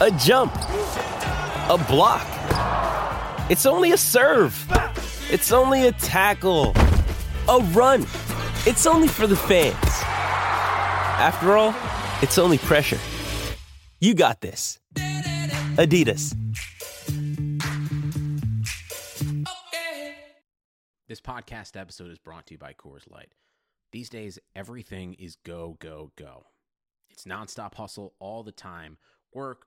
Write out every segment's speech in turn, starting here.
a jump, a block. It's only a serve. It's only a tackle, a run. It's only for the fans. After all, it's only pressure. You got this. Adidas. This podcast episode is brought to you by Coors Light. These days, everything is go, go, go. It's nonstop hustle all the time. Work,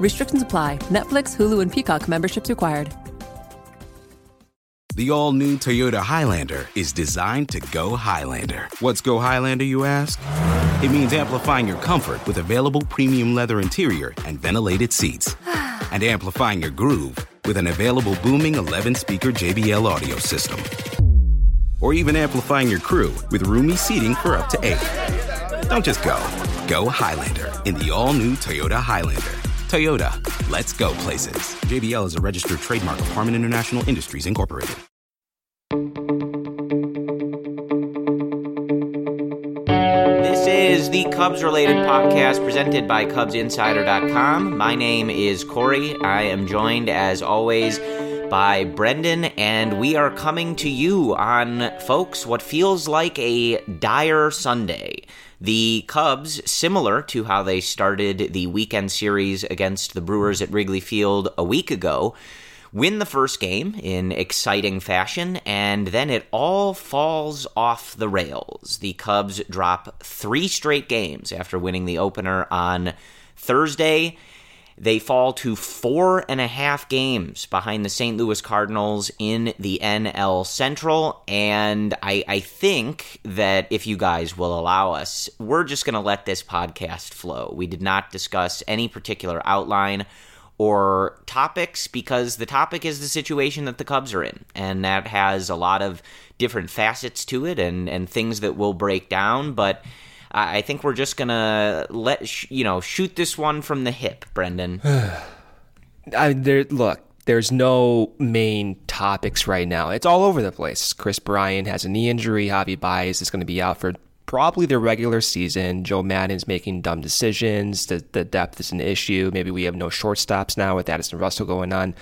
Restrictions apply. Netflix, Hulu, and Peacock memberships required. The all new Toyota Highlander is designed to go Highlander. What's go Highlander, you ask? It means amplifying your comfort with available premium leather interior and ventilated seats. and amplifying your groove with an available booming 11 speaker JBL audio system. Or even amplifying your crew with roomy seating for up to eight. Don't just go, go Highlander in the all new Toyota Highlander. Toyota, let's go places. JBL is a registered trademark of Harman International Industries, Incorporated. This is the Cubs related podcast presented by CubsInsider.com. My name is Corey. I am joined, as always, by Brendan, and we are coming to you on, folks, what feels like a dire Sunday. The Cubs, similar to how they started the weekend series against the Brewers at Wrigley Field a week ago, win the first game in exciting fashion, and then it all falls off the rails. The Cubs drop three straight games after winning the opener on Thursday. They fall to four and a half games behind the St. Louis Cardinals in the NL Central. And I, I think that if you guys will allow us, we're just going to let this podcast flow. We did not discuss any particular outline or topics because the topic is the situation that the Cubs are in. And that has a lot of different facets to it and, and things that we'll break down. But I think we're just gonna let sh- you know shoot this one from the hip, Brendan. I there look. There's no main topics right now. It's all over the place. Kris Bryant has a knee injury. Javi Baez is going to be out for probably the regular season. Joe Maddon's making dumb decisions. The, the depth is an issue. Maybe we have no shortstops now with Addison Russell going on.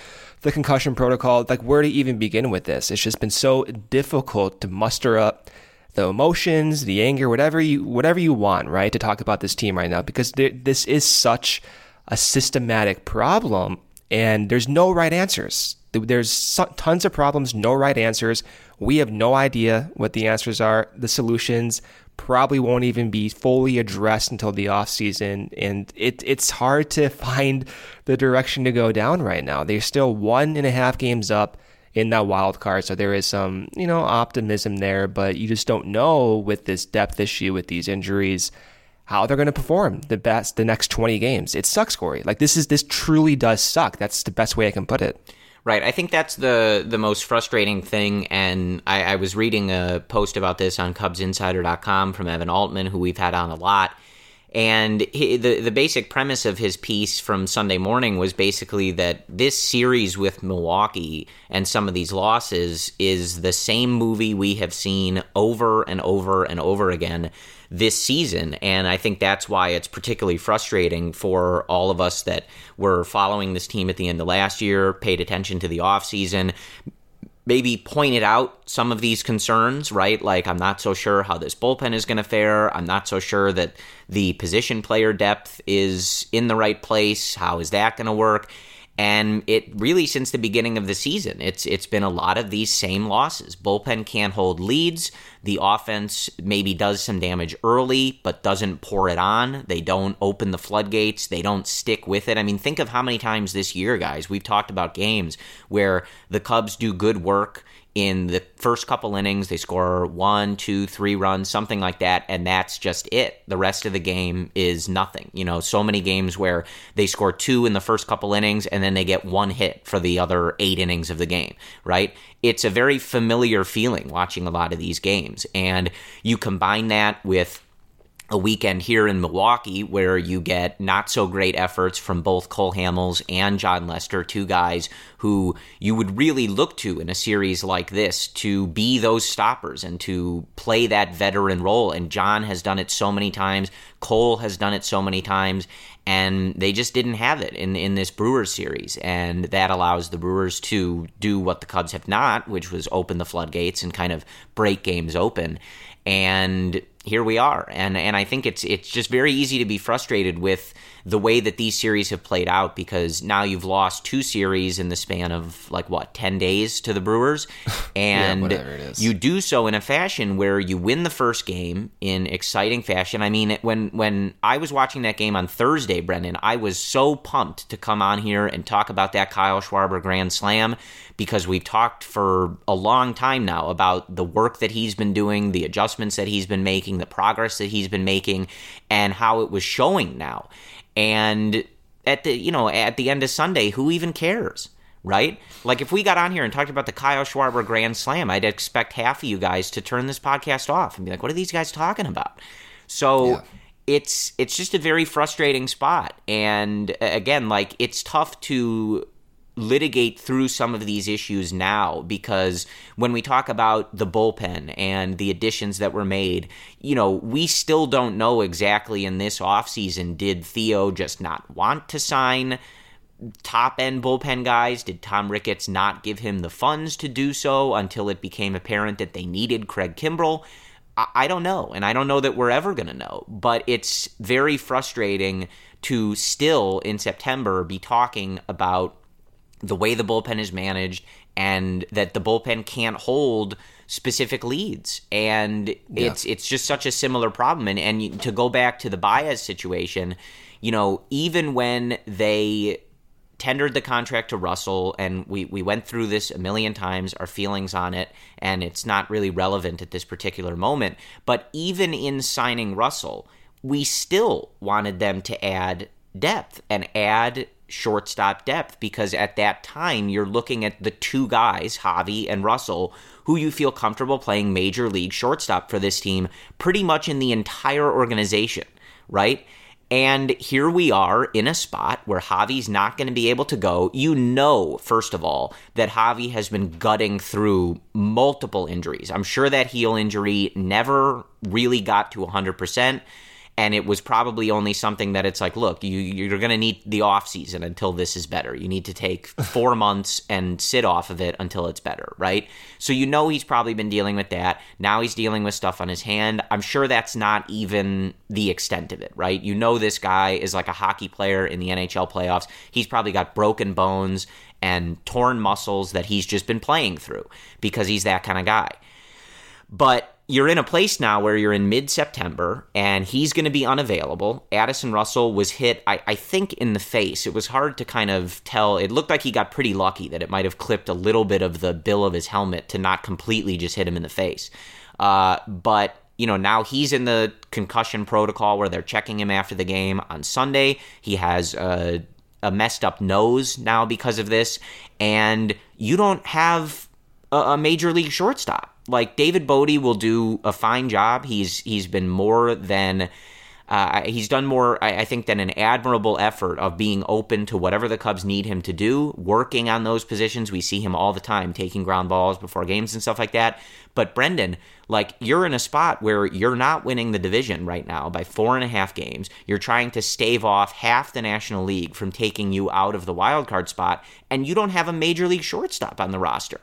The concussion protocol, like where to even begin with this? It's just been so difficult to muster up the emotions, the anger, whatever you whatever you want, right, to talk about this team right now because this is such a systematic problem and there's no right answers. There's tons of problems, no right answers. We have no idea what the answers are. The solutions probably won't even be fully addressed until the off season, and it, it's hard to find the direction to go down right now. They're still one and a half games up in that wild card. So there is some, you know, optimism there, but you just don't know with this depth issue with these injuries how they're going to perform the best the next 20 games. It sucks, Corey. Like this is this truly does suck. That's the best way I can put it. Right. I think that's the the most frustrating thing. And I, I was reading a post about this on CubsInsider.com from Evan Altman, who we've had on a lot. And he, the the basic premise of his piece from Sunday morning was basically that this series with Milwaukee and some of these losses is the same movie we have seen over and over and over again this season. And I think that's why it's particularly frustrating for all of us that were following this team at the end of last year, paid attention to the offseason, maybe pointed out some of these concerns, right? Like, I'm not so sure how this bullpen is going to fare. I'm not so sure that the position player depth is in the right place. How is that going to work? And it really, since the beginning of the season, it's it's been a lot of these same losses. Bullpen can't hold leads. The offense maybe does some damage early, but doesn't pour it on. They don't open the floodgates. They don't stick with it. I mean, think of how many times this year, guys, we've talked about games where the Cubs do good work in the first couple innings, they score one, two, three runs, something like that, and that's just it. The rest of the game is nothing. You know, so many games where they score two in the first couple innings and then they get one hit for the other eight innings of the game, right? It's a very familiar feeling watching a lot of these games. And you combine that with a weekend here in Milwaukee where you get not so great efforts from both Cole Hamels and Jon Lester, two guys who you would really look to in a series like this to be those stoppers and to play that veteran role. And John has done it so many times, Cole has done it so many times, and they just didn't have it in, in this Brewers series. And that allows the Brewers to do what the Cubs have not, which was open the floodgates and kind of break games open. And here we are. And and I think it's it's just very easy to be frustrated with the way that these series have played out because now you've lost two series in the span of like what 10 days to the Brewers? And yeah, you do so in a fashion where you win the first game in exciting fashion. I mean when when I was watching that game on Thursday Brendan I was so pumped to come on here and talk about that Kyle Schwarber grand slam because we've talked for a long time now about the work that he's been doing the adjustments that he's been making the progress that he's been making and how it was showing now and at the you know at the end of Sunday, who even cares? Right? Like if we got on here and talked about the Kyle Schwarber Grand Slam, I'd expect half of you guys to turn this podcast off and be like, "What are these guys talking about?" So yeah. it's it's just a very frustrating spot, and again, like it's tough to litigate through some of these issues now because when we talk about the bullpen and the additions that were made, you know, we still don't know exactly in this offseason did Theo just not want to sign top end bullpen guys? Did Tom Ricketts not give him the funds to do so until it became apparent that they needed Craig Kimbrel? I don't know, and I don't know that we're ever going to know, but it's very frustrating to still in September be talking about the way the bullpen is managed and that the bullpen can't hold specific leads. And yeah. it's it's just such a similar problem. And and to go back to the Baez situation you know even when they tendered the contract to Russell and we we went through this a million times our feelings on it and it's not really relevant at this particular moment. But even in signing Russell we still wanted them to add depth and add shortstop depth because at that time you're looking at the two guys, Javi and Russell, who you feel comfortable playing major league shortstop for this team pretty much in the entire organization, right? And here we are in a spot where Javi's not going to be able to go. You know, first of all, that Javi has been gutting through multiple injuries. I'm sure that heel injury never really got to 100% and it was probably only something that it's like look you you're going to need the off season until this is better. You need to take 4 months and sit off of it until it's better right? So you know he's probably been dealing with that. Now he's dealing with stuff on his hand. I'm sure that's not even the extent of it right? You know this guy is like a hockey player in the NHL playoffs. He's probably got broken bones and torn muscles that he's just been playing through because he's that kind of guy. But you're in a place now where you're in mid September and he's going to be unavailable. Addison Russell was hit, I, I, think, in the face. It was hard to kind of tell. It looked like he got pretty lucky that it might have clipped a little bit of the bill of his helmet to not completely just hit him in the face. Uh, but, you know, now he's in the concussion protocol where they're checking him after the game on Sunday. He has a, a messed up nose now because of this. And you don't have a, a major league shortstop like David Bote will do a fine job. He's he's been more than Uh, he's done more, I, I think, than an admirable effort of being open to whatever the Cubs need him to do, working on those positions. We see him all the time taking ground balls before games and stuff like that. But Brendan, like you're in a spot where you're not winning the division right now by four and a half games. You're trying to stave off half the National League from taking you out of the wild card spot, and you don't have a major league shortstop on the roster.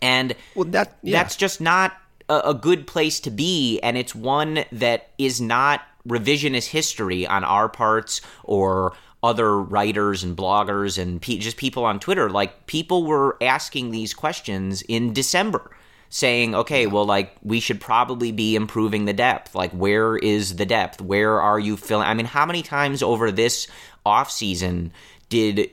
And well, that yeah. that's just not a, a good place to be, and it's one that is not revisionist history on our parts or other writers and bloggers and pe- just people on Twitter. Like people were asking these questions in December, saying, "Okay, well, like we should probably be improving the depth. Like, where is the depth? Where are you filling? I mean, how many times over this off season did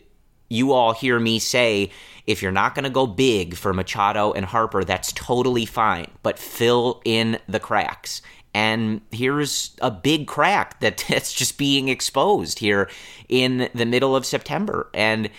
you all hear me say?" If you're not going to go big for Machado and Harper, that's totally fine, but fill in the cracks. And here's a big crack that, that's just being exposed here in the middle of September. And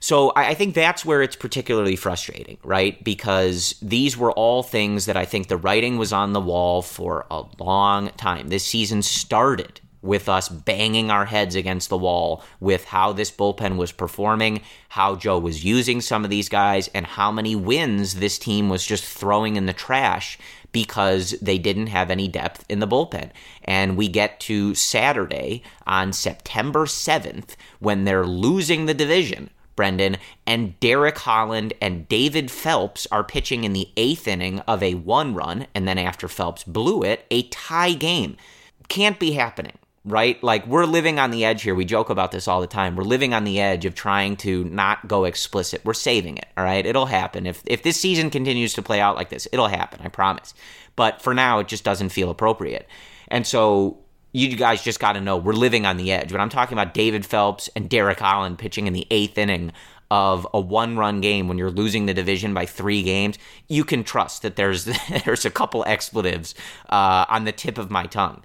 so I, I think that's where it's particularly frustrating, right? Because these were all things that I think the writing was on the wall for a long time. This season started with us banging our heads against the wall with how this bullpen was performing, how Joe was using some of these guys, and how many wins this team was just throwing in the trash because they didn't have any depth in the bullpen. And we get to Saturday on September 7th when they're losing the division. Brendan, and Derek Holland and David Phelps are pitching in the eighth inning of a one run, and then after Phelps blew it, a tie game. Can't be happening right? Like we're living on the edge here. We joke about this all the time. We're living on the edge of trying to not go explicit. We're saving it, all right? It'll happen. If if this season continues to play out like this, it'll happen, I promise. But for now, it just doesn't feel appropriate. And so you guys just got to know we're living on the edge. When I'm talking about David Phelps and Derek Holland pitching in the eighth inning of a one-run game when you're losing the division by three games, you can trust that there's there's a couple expletives uh, on the tip of my tongue.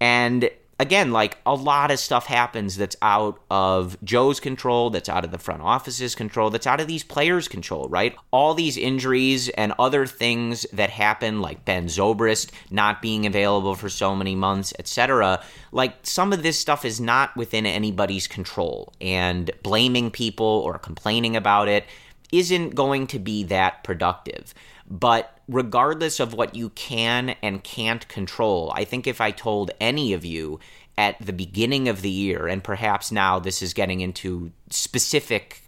And again, like a lot of stuff happens that's out of Joe's control, that's out of the front office's control, that's out of these players' control, right? All these injuries and other things that happen, like Ben Zobrist not being available for so many months, etc. Like some of this stuff is not within anybody's control, and blaming people or complaining about it isn't going to be that productive. But regardless of what you can and can't control, I think if I told any of you at the beginning of the year, and perhaps now this is getting into specific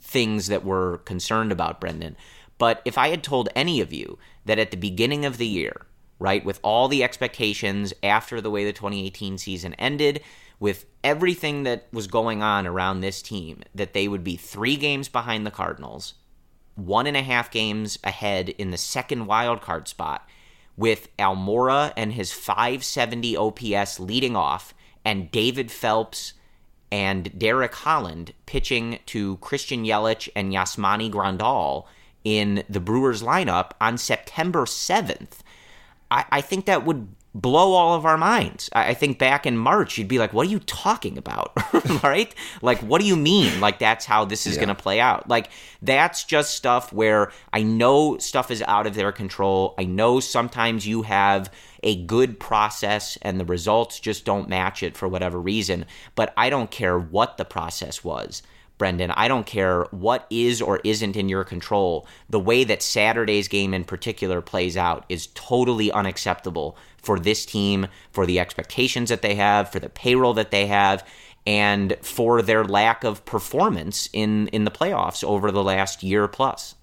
things that we're concerned about, Brendan, but if I had told any of you that at the beginning of the year, right, with all the expectations after the way the 2018 season ended, with everything that was going on around this team, that they would be three games behind the Cardinals one and a half games ahead in the second wild card spot with Almora and his 570 OPS leading off and David Phelps and Derek Holland pitching to Christian Yelich and Yasmani Grandal in the Brewers lineup on September 7th. I, I think that would blow all of our minds. I think back in March, you'd be like, what are you talking about? right? Like, what do you mean? Like, that's how this is yeah. going to play out. Like, that's just stuff where I know stuff is out of their control. I know sometimes you have a good process and the results just don't match it for whatever reason, but I don't care what the process was. Brendan. I don't care what is or isn't in your control. The way that Saturday's game in particular plays out is totally unacceptable for this team, for the expectations that they have, for the payroll that they have, and for their lack of performance in, in the playoffs over the last year plus.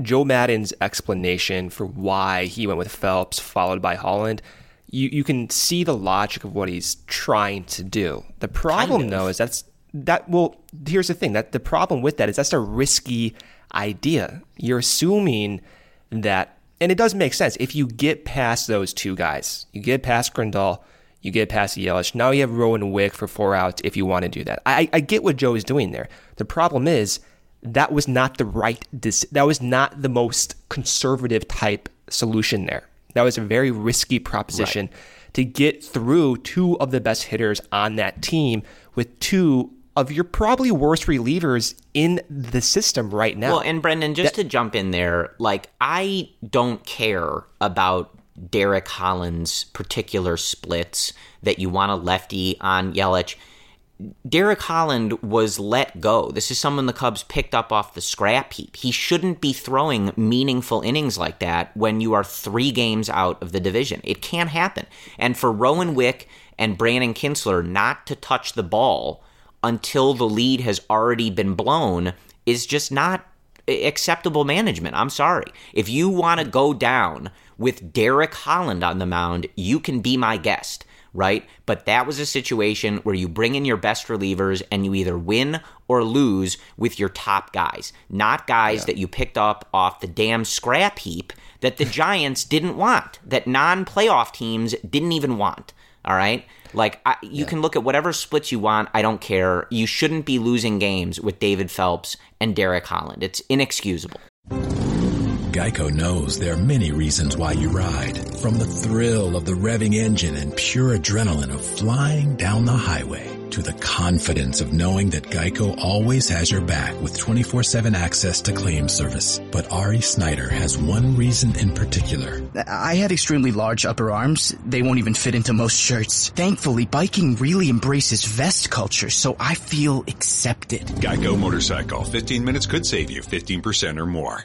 Joe Maddon's explanation for why he went with Phelps followed by Holland, you, you can see the logic of what he's trying to do. The problem, kind of. though, is that's that well here's the thing that the problem with that is that's a risky idea. You're assuming that and it does make sense. If you get past those two guys you get past Grandal you get past Yelich now you have Rowan Wick for four outs if you want to do that. I, I get what Joe is doing there. The problem is that was not the right that was not the most conservative type solution there. That was a very risky proposition right. to get through two of the best hitters on that team with two of your probably worst relievers in the system right now. Well, and Brendan, just that, to jump in there, like I don't care about Derek Holland's particular splits that you want a lefty on Yelich. Derek Holland was let go. This is someone the Cubs picked up off the scrap heap. He shouldn't be throwing meaningful innings like that when you are three games out of the division. It can't happen. And for Rowan Wick and Brandon Kintzler not to touch the ball until the lead has already been blown is just not acceptable management. I'm sorry. If you want to go down with Derek Holland on the mound, you can be my guest right? But that was a situation where you bring in your best relievers and you either win or lose with your top guys, not guys yeah. that you picked up off the damn scrap heap that the Giants didn't want, that non playoff teams didn't even want. All right. Like, I, you yeah. can look at whatever splits you want. I don't care. You shouldn't be losing games with David Phelps and Derek Holland. It's inexcusable. Geico knows there are many reasons why you ride. From the thrill of the revving engine and pure adrenaline of flying down the highway to the confidence of knowing that Geico always has your back with 24-7 access to claim service. But Ari Snyder has one reason in particular. I had extremely large upper arms. They won't even fit into most shirts. Thankfully, biking really embraces vest culture, so I feel accepted. Geico Motorcycle. 15 minutes could save you 15% or more.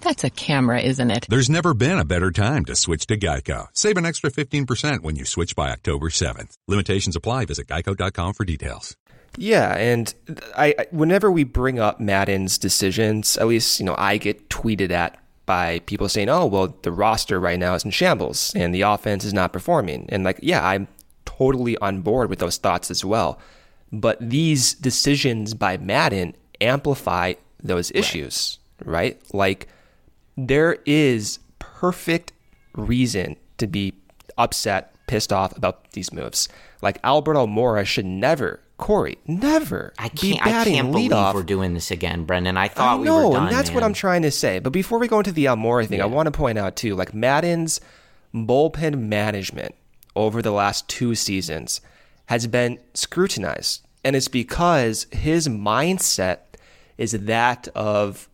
That's a camera, isn't it? There's never been a better time to switch to Geico. Save an extra 15% when you switch by October 7th. Limitations apply. Visit geico.com for details. Yeah, and I whenever we bring up Maddon's decisions, at least, you know, I get tweeted at by people saying, "Oh, well, the roster right now is in shambles and the offense is not performing." And like, yeah, I'm totally on board with those thoughts as well. But these decisions by Maddon amplify those issues, right? right? Like there is perfect reason to be upset, pissed off about these moves. Like Albert Almora should never, Corey, never. I can't. I can't believe off. we're doing this again, Brendan. I thought I know, we were done. and that's man. what I'm trying to say. But before we go into the Almora thing, yeah. I want to point out too, like Maddon's bullpen management over the last two seasons has been scrutinized, and it's because his mindset is that of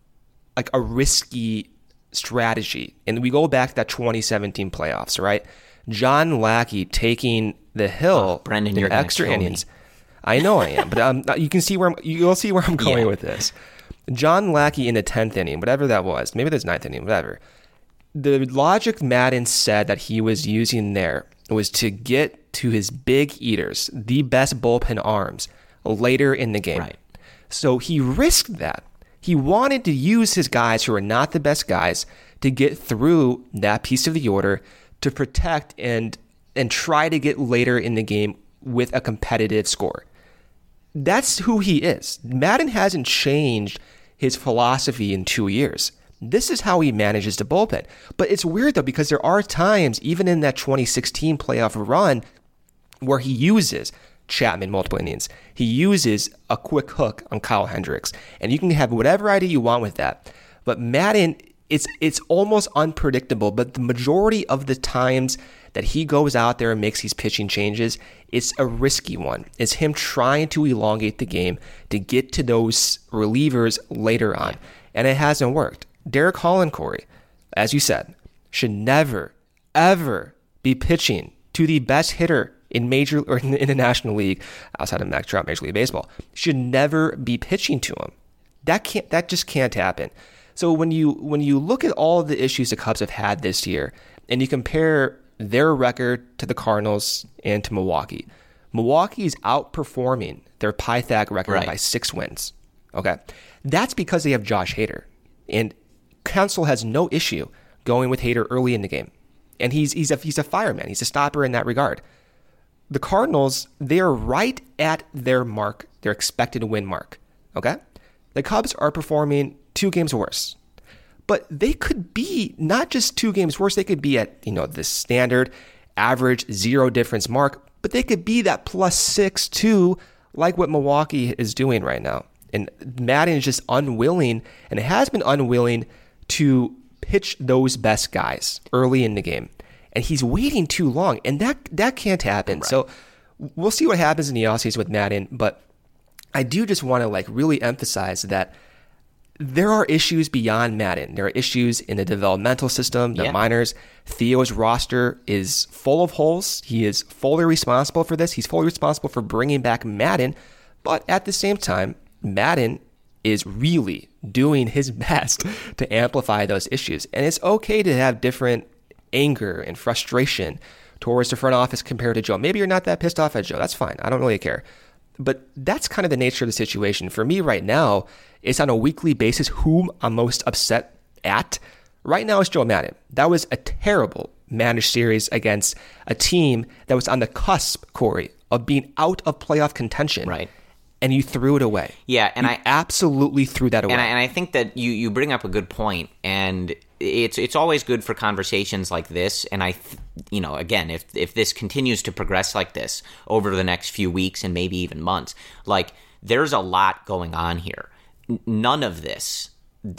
like a risky strategy. And we go back to that 2017 playoffs, right? John Lackey taking the hill, oh, Brendan, you're extra innings. Me. I know I am, but um, you can see where I'm, you'll see where I'm going yeah. with this. John Lackey in the tenth inning, whatever that was, maybe that's ninth inning, whatever. The logic Maddon said that he was using there was to get to his big eaters, the best bullpen arms, later in the game. Right. So he risked that. He wanted to use his guys who are not the best guys to get through that piece of the order to protect and and try to get later in the game with a competitive score. That's who he is. Maddon hasn't changed his philosophy in 2 years. This is how he manages the bullpen. But it's weird though because there are times even in that 2016 playoff run where he uses Chapman multiple innings. He uses a quick hook on Kyle Hendricks, and you can have whatever idea you want with that. But Maddon, it's it's almost unpredictable. But the majority of the times that he goes out there and makes these pitching changes, it's a risky one. It's him trying to elongate the game to get to those relievers later on, and it hasn't worked. Derek Holland, Corey, as you said, should never, ever be pitching to the best hitter in major or in the National League outside of Max Trout, Major League Baseball, should never be pitching to him. That can't. That just can't happen. So when you when you look at all the issues the Cubs have had this year, and you compare their record to the Cardinals and to Milwaukee, Milwaukee is outperforming their Pythag record right. by six wins. Okay, that's because they have Josh Hader, and Counsell has no issue going with Hader early in the game, and he's he's a he's a fireman. He's a stopper in that regard the Cardinals, they are right at their mark, their expected win mark. Okay? The Cubs are performing two games worse. But they could be not just two games worse, they could be at, you know, the standard average zero difference mark, but they could be that plus six two, like what Milwaukee is doing right now. And Maddon is just unwilling and has been unwilling to pitch those best guys early in the game. And he's waiting too long, and that that can't happen. Right. So we'll see what happens in the offseason with Maddon, but I do just want to like really emphasize that there are issues beyond Maddon. There are issues in the developmental system, the yeah. minors. Theo's roster is full of holes. He is fully responsible for this. He's fully responsible for bringing back Maddon, But at the same time, Maddon is really doing his best to amplify those issues. And it's okay to have different anger and frustration towards the front office compared to Joe. Maybe you're not that pissed off at Joe. That's fine. I don't really care. But that's kind of the nature of the situation. For me right now, it's on a weekly basis whom I'm most upset at. Right now, it's Joe Maddon. That was a terrible managed series against a team that was on the cusp, Corey, of being out of playoff contention. Right. And you threw it away. Yeah, and you I absolutely threw that away. And I, and I think that you you bring up a good point, and it's it's always good for conversations like this. And I, you know, again, if if this continues to progress like this over the next few weeks and maybe even months, like there's a lot going on here none of this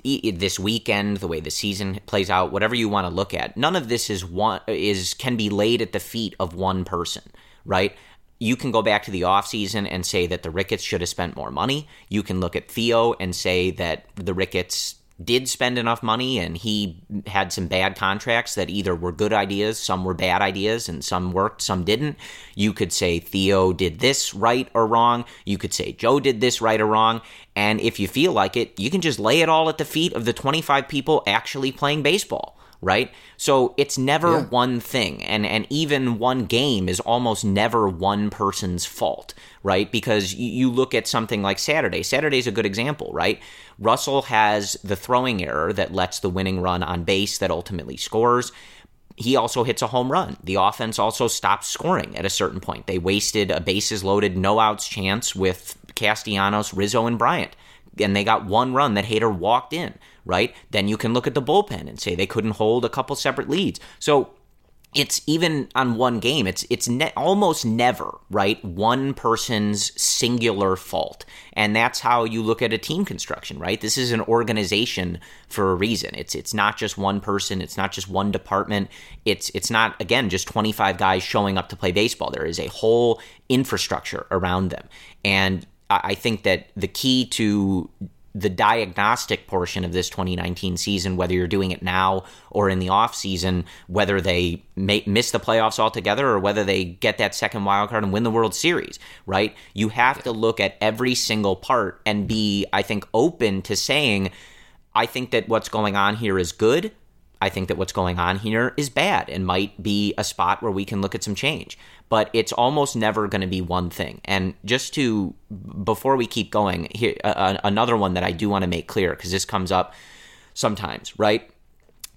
this weekend the way the season plays out whatever you want to look at none of this is one is can be laid at the feet of one person right you can go back to the offseason and say that the Ricketts should have spent more money. You can look at Theo and say that the Ricketts did spend enough money and he had some bad contracts that either were good ideas, some were bad ideas, and some worked, some didn't. You could say Theo did this right or wrong. You could say Joe did this right or wrong. And if you feel like it, you can just lay it all at the feet of the 25 people actually playing baseball right? So it's never yeah. one thing. And and even one game is almost never one person's fault, right? Because you, look at something like Saturday. Saturday's a good example, right? Russell has the throwing error that lets the winning run on base that ultimately scores. He also hits a home run. The offense also stops scoring at a certain point. They wasted a bases loaded, no outs chance with Castellanos, Rizzo, and Bryant. And they got one run that Hader walked in right? Then you can look at the bullpen and say they couldn't hold a couple separate leads. So it's even on one game it's it's ne- almost never right one person's singular fault. And that's how you look at a team construction right? This is an organization for a reason. It's it's not just one person it's not just one department. It's it's not again just 25 guys showing up to play baseball. There is a whole infrastructure around them. And I think that the key to the diagnostic portion of this 2019 season, whether you're doing it now or in the off season, whether they may miss the playoffs altogether or whether they get that second wild card and win the World Series, right? You have to look at every single part and be, I think, open to saying, I think that what's going on here is good. I think that what's going on here is bad and might be a spot where we can look at some change. But it's almost never going to be one thing. And just to, before we keep going, here uh, another one that I do want to make clear because this comes up sometimes, right?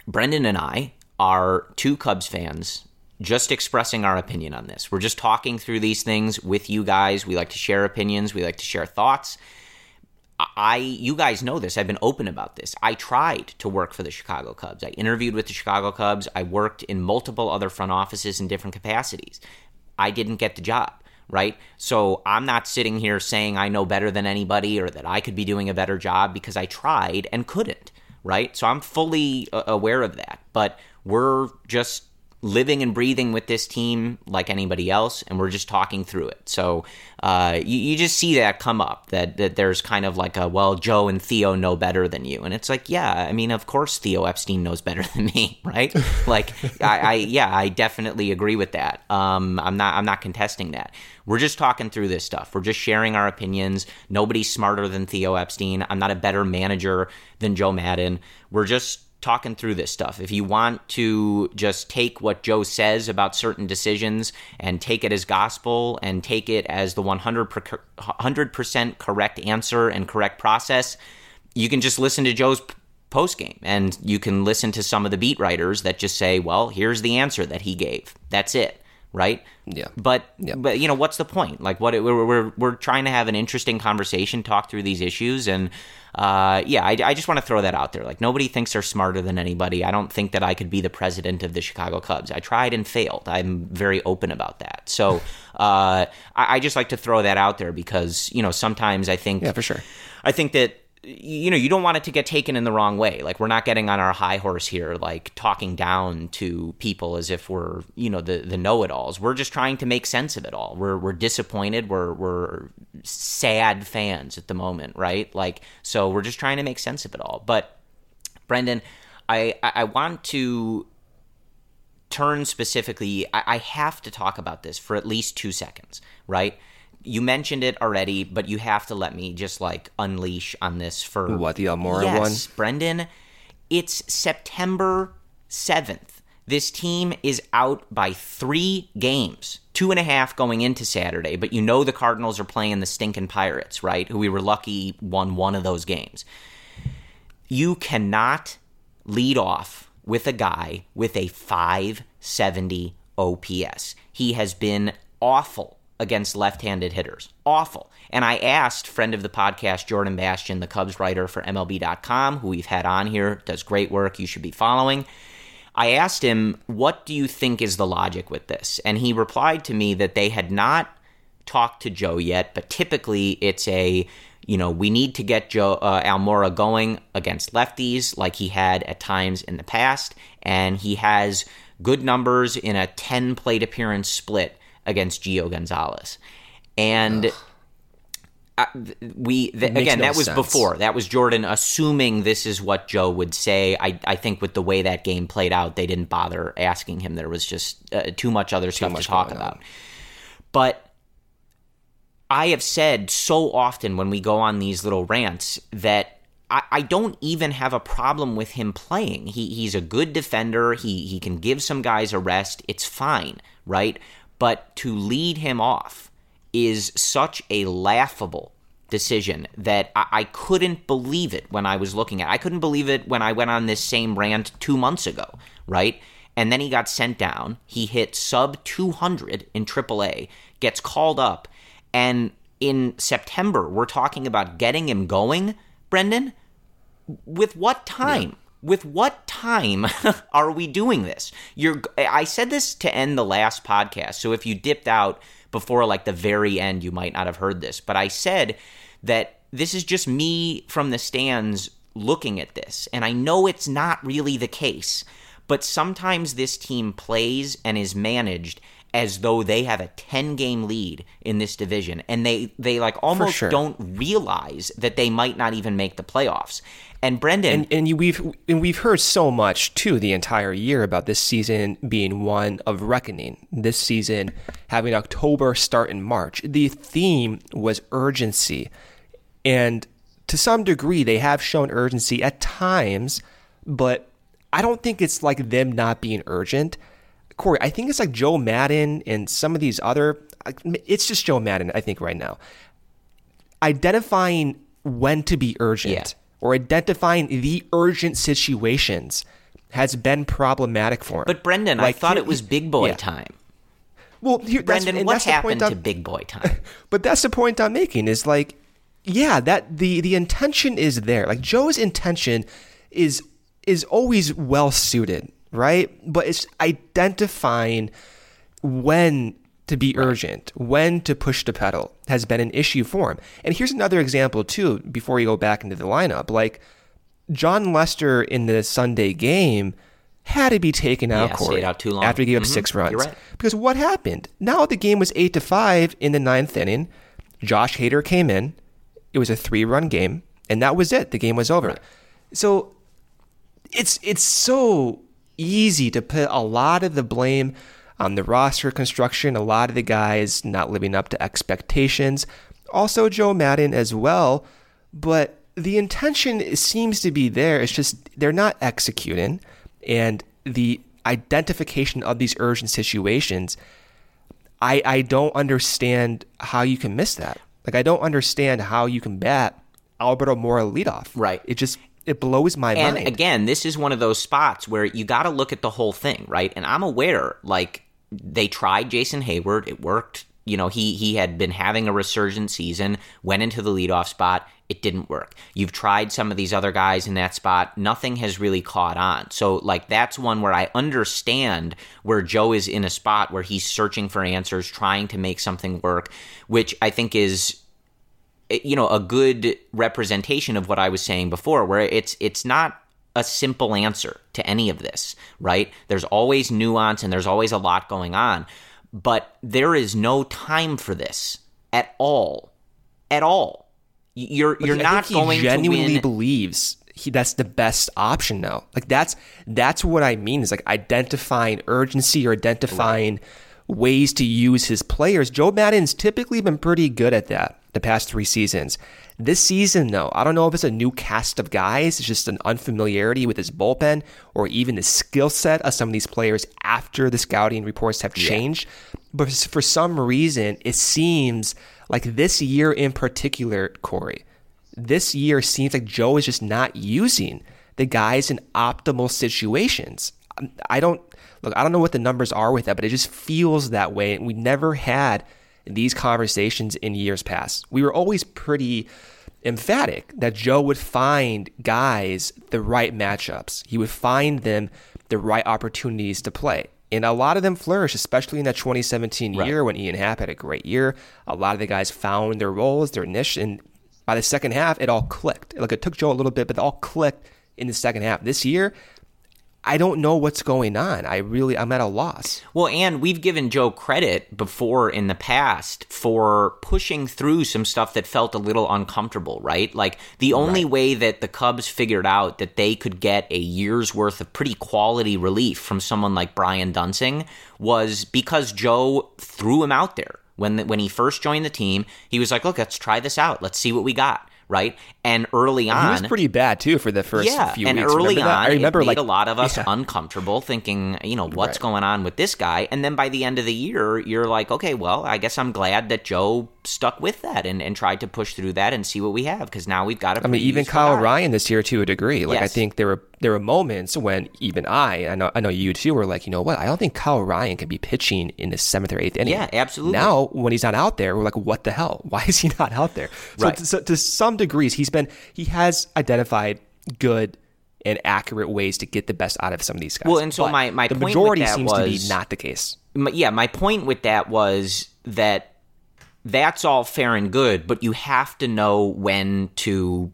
Brendan and I are two Cubs fans just expressing our opinion on this. We're just talking through these things with you guys. We like to share opinions, we like to share thoughts. I you guys know this. I've been open about this. I tried to work for the Chicago Cubs. I interviewed with the Chicago Cubs. I worked in multiple other front offices in different capacities. I didn't get the job, right? So I'm not sitting here saying I know better than anybody or that I could be doing a better job because I tried and couldn't, right? So I'm fully aware of that. But we're just living and breathing with this team like anybody else, and we're just talking through it. So uh, you, you, just see that come up that, that there's kind of like a, well, Joe and Theo know better than you. And it's like, yeah, I mean, of course Theo Epstein knows better than me, right? like, I, I, yeah, I definitely agree with that. Um, I'm not, I'm not contesting that. We're just talking through this stuff. We're just sharing our opinions. Nobody's smarter than Theo Epstein. I'm not a better manager than Joe Maddon. We're just talking through this stuff. If you want to just take what Joe says about certain decisions and take it as gospel and take it as the 100% correct answer and correct process, you can just listen to Joe's post game and you can listen to some of the beat writers that just say, well, here's the answer that he gave. That's it. Right? Yeah. But yeah. but you know what's the point? Like what we're we're we're trying to have an interesting conversation, talk through these issues, and uh, yeah, I, I just want to throw that out there. Like nobody thinks they're smarter than anybody. I don't think that I could be the president of the Chicago Cubs. I tried and failed. I'm very open about that. So uh, I, I just like to throw that out there because you know sometimes I think Yeah, for sure. I think that you know you don't want it to get taken in the wrong way. Like we're not getting on our high horse here like talking down to people as if we're you know the the know-it-alls. We're just trying to make sense of it all. We're we're disappointed. We're we're sad fans at the moment right? Like so we're just trying to make sense of it all. But brendan i i I want to turn specifically I, I have to talk about this for at least two seconds right you mentioned it already, but you have to let me just like unleash on this for What, the Almora yes, Brendan. It's September seventh. This team is out by three games, two and a half going into Saturday. But you know the Cardinals are playing the stinking Pirates, right? Who we were lucky won one of those games. You cannot lead off with a guy with a 570 OPS. He has been awful against left-handed hitters. Awful. And I asked friend of the podcast Jordan Bastian, the Cubs writer for MLB.com, who we've had on here, does great work, you should be following. I asked him, "What do you think is the logic with this?" And he replied to me that they had not talked to Joe yet, but typically it's a you know, we need to get Joe uh, Almora going against lefties like he had at times in the past, and he has good numbers in a 10 plate appearance split against Gio Gonzalez. And th- we th- again no that was sense. before that was Jordan assuming this is what Joe would say. I I think with the way that game played out, they didn't bother asking him. There was just uh, too much other stuff much to talk on. about. But I have said so often when we go on these little rants that I, I don't even have a problem with him playing. He he's a good defender. He he can give some guys a rest. It's fine, right? But to lead him off is such a laughable decision that I, I couldn't believe it when I was looking at. it. I couldn't believe it when I went on this same rant two months ago, right? And then he got sent down. He hit sub 200 in AAA, gets called up, and in September we're talking about getting him going, Brendan. With what time? With what time are we doing this? You're I said this to end the last podcast. So if you dipped out before like the very end, you might not have heard this, but I said that this is just me from the stands looking at this. And I know it's not really the case, but sometimes this team plays and is managed as though they have a 10 game lead in this division and they they like almost sure. don't realize that they might not even make the playoffs. And Brendan and and you, we've and we've heard so much too the entire year about this season being one of reckoning. This season having October start in March. The theme was urgency, and to some degree they have shown urgency at times, but I don't think it's like them not being urgent. Corey, I think it's like Joe Maddon and some of these other. It's just Joe Maddon, I think, right now. Identifying when to be urgent Yeah. Or identifying the urgent situations has been problematic for him. But Brendan, I thought here- it was big boy yeah. time. Well, here, Brendan, what happened to big boy time? But that's the point I'm making is like, yeah, that the the intention is there. Like Joe's intention is is always well suited, right? But it's identifying when to be urgent, when to push the pedal has been an issue for him. And here's another example too, before you go back into the lineup. Like Jon Lester in the Sunday game had to be taken out, Yeah, Corey, out too long. after he gave up Mhm, six you're runs. right. Because what happened? Now the game was eight to five in the ninth inning. Josh Hader came in. It was a three-run game, and that was it. The game was over. So it's it's so easy to put a lot of the blame on the roster construction, a lot of the guys not living up to expectations, also Joe Maddon as well. But the intention seems to be there. It's just they're not executing, and the identification of these urgent situations. I I don't understand how you can miss that. Like I don't understand how you can bat Albert Almora leadoff. Right. It just it blows my and mind. And again, this is one of those spots where you got to look at the whole thing, right? And I'm aware, like, they tried Jason Heyward. It worked. You know, he he had been having a resurgent season, went into the leadoff spot. It didn't work. You've tried some of these other guys in that spot. Nothing has really caught on. So, like, that's one where I understand where Joe is in a spot where he's searching for answers, trying to make something work, which I think is eh, you know a good representation of what I was saying before where it's it's not a simple answer to any of this, right? There's always nuance and there's always a lot going on, but there is no time for this at all. At all. You're you're I not going genuinely to believes he that's the best option now. Like that's that's what I mean is like identifying urgency or identifying ways to use his players. Joe Maddon's typically been pretty good at that the past three seasons. This season, though, I don't know if it's a new cast of guys, it's just an unfamiliarity with his bullpen or even the skill set of some of these players after the scouting reports have changed. But for some reason, it seems like this year in particular, Corey, this year seems like Joe is just not using the guys in optimal situations. I don't look, I don't know what the numbers are with that, but it just feels that way. And we never had these conversations in years past. We were always pretty emphatic that Joe would find guys the right matchups. He would find them the right opportunities to play. And a lot of them flourished, especially in that 2017 Right. year when Ian Happ had a great year. A lot of the guys found their roles, their niche, and by the second half, it all clicked. Like it took Joe a little bit, but it all clicked in the second half. This year, I don't know what's going on. I really, I'm at a loss. Well, and we've given Joe credit before in the past for pushing through some stuff that felt a little uncomfortable, right? Like the only way that the Cubs figured out that they could get a year's worth of pretty quality relief from someone like Brian Duensing was because Joe threw him out there. When, when he first joined the team, he was like, look, let's try this out. Let's see what we got, right? And early on, he was pretty bad too for the first yeah, few and weeks. early remember on, I remember it made like a lot of us Yeah. uncomfortable, thinking, you know, what's Right. going on with this guy? And then by the end of the year, you're like, okay, well, I guess I'm glad that Joe stuck with that and, and tried to push through that and see what we have because now we've got a I mean, even Kyle guy. Ryan this year to a degree. Like I think there were there were moments when even I, I know I know you too, were like, you know what? I don't think Kyle Ryan can be pitching in the seventh or eighth inning. Yeah, absolutely. Now when he's not out there, we're like, what the hell? Why is he not out there? So, Right. to, so to some degrees, he's been he has identified good and accurate ways to get the best out of some of these guys. Well, and so But my- my the majority seems to be not the case. M- yeah, my point with that was that that's all fair and good, but you have to know when to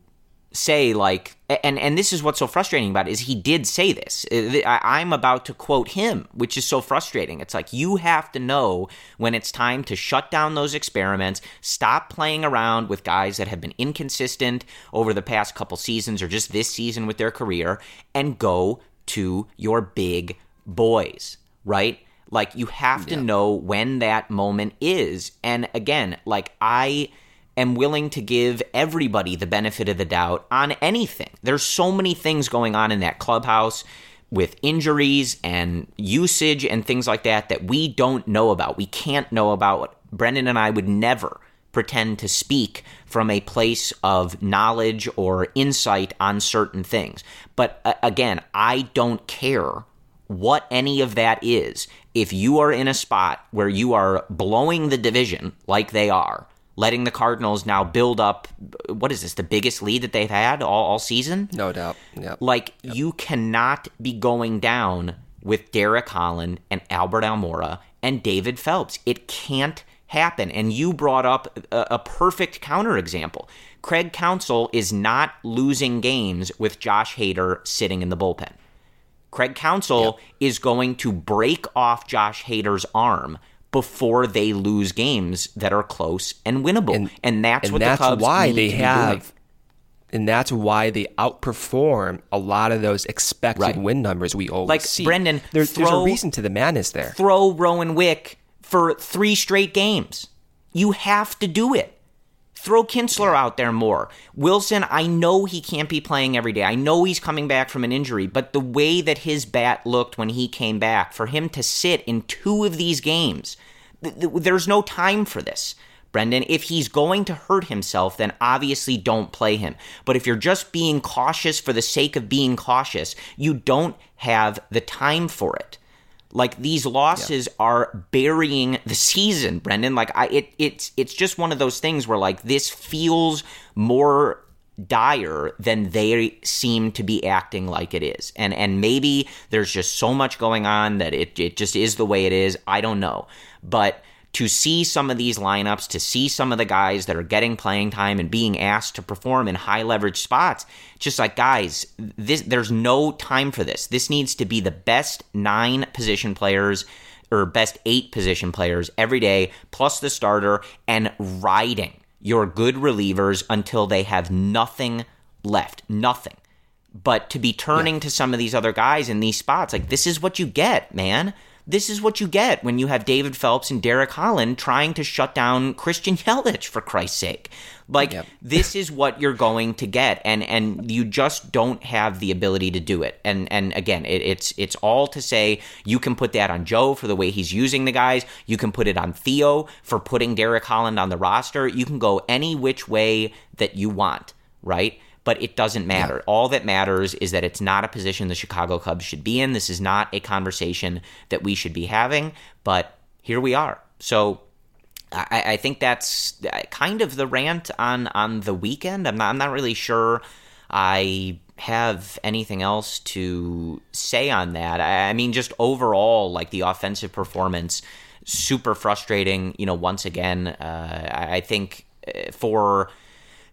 say like and and this is what's so frustrating about it is he did say this. Uh, i'm about to quote him which is so frustrating. It's like you have to know when it's time to shut down those experiments stop playing around with guys that have been inconsistent over the past couple seasons or just this season with their career and go to your big boys right like you have to know when that moment is and again like i am willing to give everybody the benefit of the doubt on anything. There's so many things going on in that clubhouse with injuries and usage and things like that that we don't know about. We can't know about. Brendan and I would never pretend to speak from a place of knowledge or insight on certain things. But uh, again, I don't care what any of that is. If you are in a spot where you are blowing the division like they are, letting the Cardinals now build up what is this, the biggest lead that they've had all, all season? No doubt. Yeah. Like you cannot be going down with Derek Holland and Albert Almora and David Phelps. It can't happen. And you brought up a, a perfect counterexample. Craig Counsell is not losing games with Josh Hader sitting in the bullpen. Craig Counsell is going to break off Josh Hader's arm before they lose games that are close and winnable. And, that's and what that's the Cubs why they have and that's why they outperform a lot of those expected Right. win numbers we always Like, see. Brendan, there's, there's a reason to the madness there. throw Rowan Wick for three straight games. You have to do it. Throw Kinsler out there more. Willson, I know he can't be playing every day. I know he's coming back from an injury, but the way that his bat looked when he came back, for him to sit in two of these games, th- th- there's no time for this. Brendan, if he's going to hurt himself, then obviously don't play him. But if you're just being cautious for the sake of being cautious, you don't have the time for it. Like these losses yeah. are burying the season, Brendan. Like I it it's it's just one of those things where like this feels more dire than they seem to be acting like it is. And and maybe there's just so much going on that it it just is the way it is. I don't know. But to see some of these lineups, to see some of the guys that are getting playing time and being asked to perform in high leverage spots, just like guys, this there's no time for this. This needs to be the best nine position players or best eight position players every day, plus the starter, and riding your good relievers until they have nothing left. Nothing. But to be turning yeah. to some of these other guys in these spots, like this is what you get, man. This is what you get when you have David Phelps and Derek Holland trying to shut down Christian Yelich for Christ's sake. Like yep. this is what you're going to get, and and you just don't have the ability to do it. And and again, it, it's it's all to say you can put that on Joe for the way he's using the guys. You can put it on Theo for putting Derek Holland on the roster. You can go any which way that you want, right? But it doesn't matter. Yeah. All that matters is that it's not a position the Chicago Cubs should be in. This is not a conversation that we should be having, but here we are. So I, I think that's kind of the rant on on the weekend. I'm not I'm not really sure I have anything else to say on that. I, I mean, just overall, like the offensive performance, super frustrating. You know, once again, uh, I, I think uh, for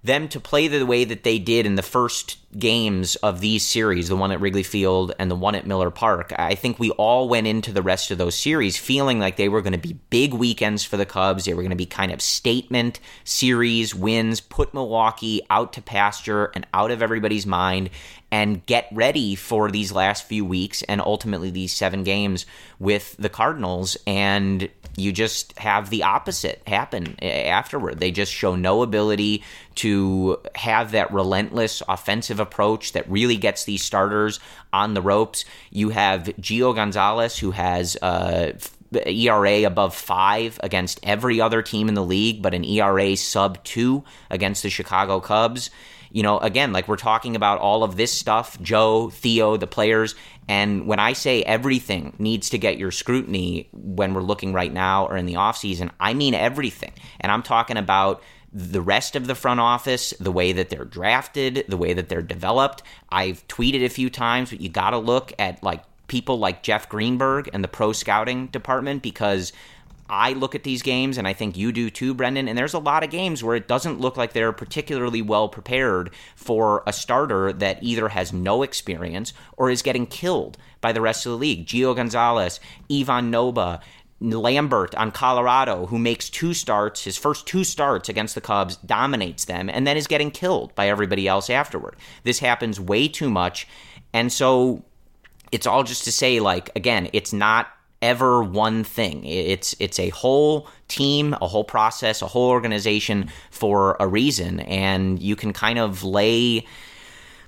them to play the way that they did in the first games of these series, the one at Wrigley Field and the one at Miller Park, I think we all went into the rest of those series feeling like they were going to be big weekends for the Cubs. They were going to be kind of statement series wins, put Milwaukee out to pasture and out of everybody's mind, and get ready for these last few weeks and ultimately these seven games with the Cardinals. And you just have the opposite happen afterward. They just show no ability to have that relentless offensive approach that really gets these starters on the ropes. You have Gio Gonzalez, who has uh, ERA above five against every other team in the league, but an ERA sub two against the Chicago Cubs you know, again, like we're talking about all of this stuff, Joe, Theo, the players. And when I say everything needs to get your scrutiny when we're looking right now or in the offseason, I mean everything. And I'm talking about the rest of the front office, the way that they're drafted, the way that they're developed. I've tweeted a few times, but you got to look at like people like Jeff Greenberg and the pro scouting department because I look at these games, and I think you do too, Brendan. And there's a lot of games where it doesn't look like they're particularly well prepared for a starter that either has no experience or is getting killed by the rest of the league. Gio Gonzalez, Ivan Nova, Lambert on Colorado, who makes two starts, his first two starts against the Cubs, dominates them, and then is getting killed by everybody else afterward. This happens way too much. And so it's all just to say, like, again, it's not ever one thing. It's it's a whole team, a whole process, a whole organization for a reason, and you can kind of lay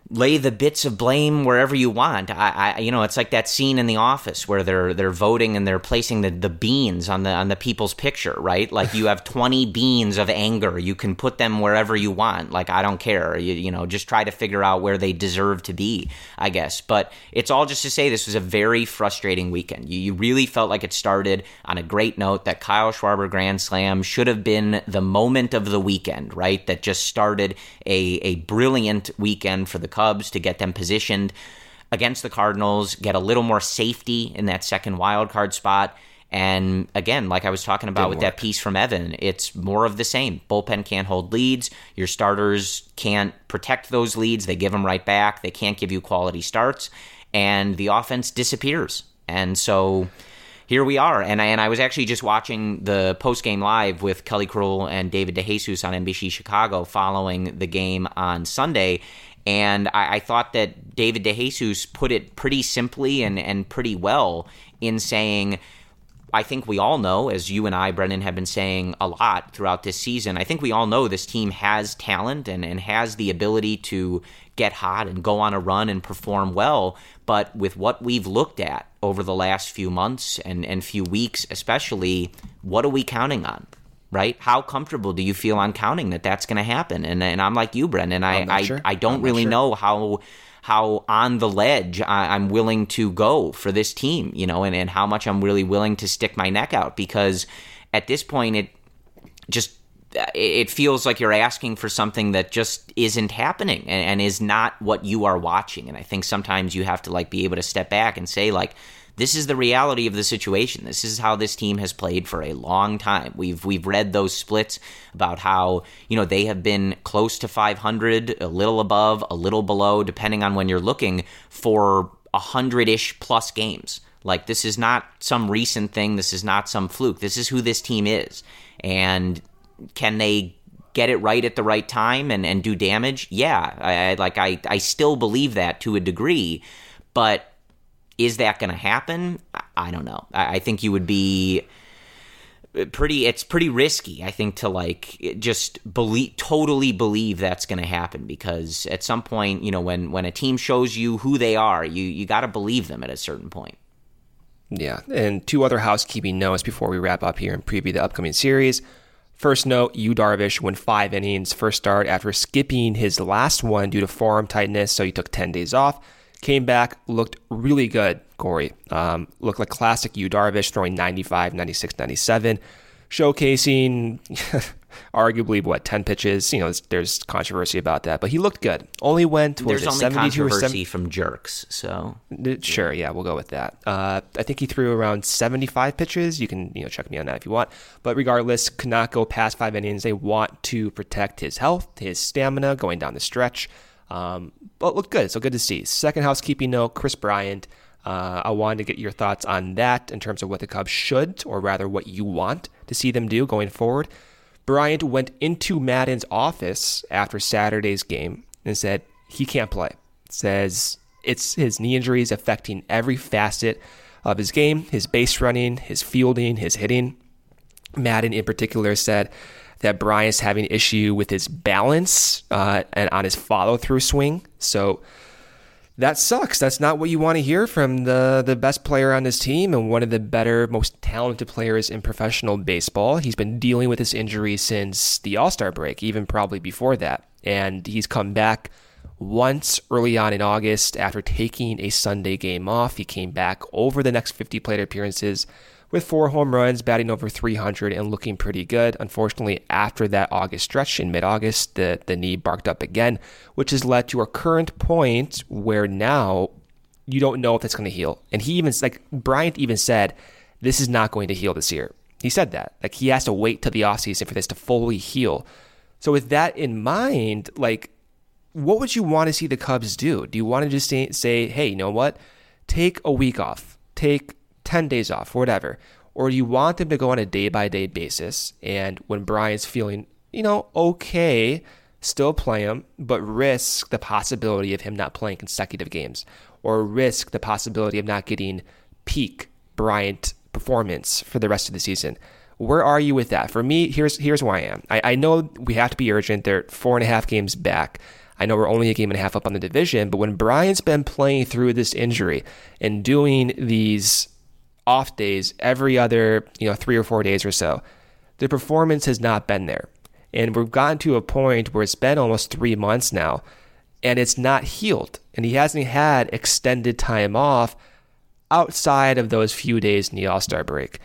lay the bits of blame wherever you want. I, I, you know, it's like that scene in The Office where they're they're voting and they're placing the, the beans on the on the people's picture, right? Like you have twenty beans of anger, you can put them wherever you want. Like I don't care, you, you know, just try to figure out where they deserve to be, I guess. But it's all just to say this was a very frustrating weekend. You, you really felt like it started on a great note. That Kyle Schwarber grand slam should have been the moment of the weekend, right? That just started a a brilliant weekend for the Cubs to get them positioned against the Cardinals, get a little more safety in that second wild card spot. And again, like I was talking about Didn't with work. that piece from Evan, it's more of the same. Bullpen can't hold leads. Your starters can't protect those leads. They give them right back. They can't give you quality starts. And the offense disappears. And so here we are. And I, and I was actually just watching the post game live with Kelly Crull and David DeJesus on NBC Chicago following the game on Sunday. And I, I thought that David DeJesus put it pretty simply and, and pretty well in saying, I think we all know, as you and I, Brendan, have been saying a lot throughout this season, I think we all know this team has talent and, and has the ability to get hot and go on a run and perform well. But with what we've looked at over the last few months and, and few weeks, especially, what are we counting on? Right? How comfortable do you feel on counting that that's going to happen? And and I'm like you, Brendan. I I, sure. I don't really sure. know how how on the ledge I, am willing to go for this team, you know, and, and how much I'm really willing to stick my neck out because at this point it just it feels like you're asking for something that just isn't happening and, and, is not what you are watching. And I think sometimes you have to like be able to step back and say like, this is the reality of the situation. This is how this team has played for a long time. We've we've read those splits about how you know they have been close to 500, a little above, a little below, depending on when you're looking for a hundred ish plus games. Like this is not some recent thing. This is not some fluke. This is who this team is, and can they get it right at the right time and, and do damage? Yeah, I, I like I I still believe that to a degree, but is that going to happen? I don't know. I, think you would be pretty it's pretty risky i think to like just believe totally believe that's going to happen because at some point you know when when a team shows you who they are you you got to believe them at a certain point yeah and two other housekeeping notes before we wrap up here and preview the upcoming series First note, Yu Darvish went five innings, first start after skipping his last one due to forearm tightness, so he took 10 days off. Came back, looked really good, Corey. Um, looked like classic Yu Darvish, throwing 95, 96, 97, showcasing arguably what 10 pitches. You know, there's controversy about that, but he looked good. Only went was there's it, only 72 controversy from jerks, so sure, yeah, we'll go with that. Uh, I think he threw around 75 pitches. You can you know check me on that if you want, but regardless, cannot go past five innings. They want to protect his health, his stamina going down the stretch. Um, but look good. So good to see. Second housekeeping note Kris Bryant. Uh, I wanted to get your thoughts on that in terms of what the Cubs should, or rather what you want to see them do going forward. Bryant went into Maddon's office after Saturday's game and said he can't play. Says it's his knee injuries affecting every facet of his game, his base running, his fielding, his hitting. Madden in particular said that Bryant's having issue with his balance uh, and on his follow through swing. So that sucks. That's not what you want to hear from the the best player on this team and one of the better, most talented players in professional baseball. He's been dealing with this injury since the All Star break, even probably before that, and he's come back once early on in August after taking a Sunday game off. He came back over the next 50 plate appearances with four home runs, batting over 300, and looking pretty good. Unfortunately, after that August stretch in mid August, the, the knee barked up again, which has led to a current point where now you don't know if it's going to heal. And he even, like, Bryant even said, this is not going to heal this year. He said that. Like, he has to wait till the offseason for this to fully heal. So, with that in mind, like, what would you want to see the Cubs do? Do you want to just say, say hey, you know what? Take a week off. Take 10 days off, whatever. Or you want them to go on a day by day basis. And when Bryant's feeling, you know, okay, still play him, but risk the possibility of him not playing consecutive games or risk the possibility of not getting peak Bryant performance for the rest of the season. Where are you with that? For me, here's here's where I am. I, I know we have to be urgent. They're four and a half games back. I know we're only a game and a half up on the division, but when Bryant's been playing through this injury and doing these off days every other, you know, three or four days or so. The performance has not been there. And we've gotten to a point where it's been almost three months now and it's not healed. And he hasn't had extended time off outside of those few days in the All Star break.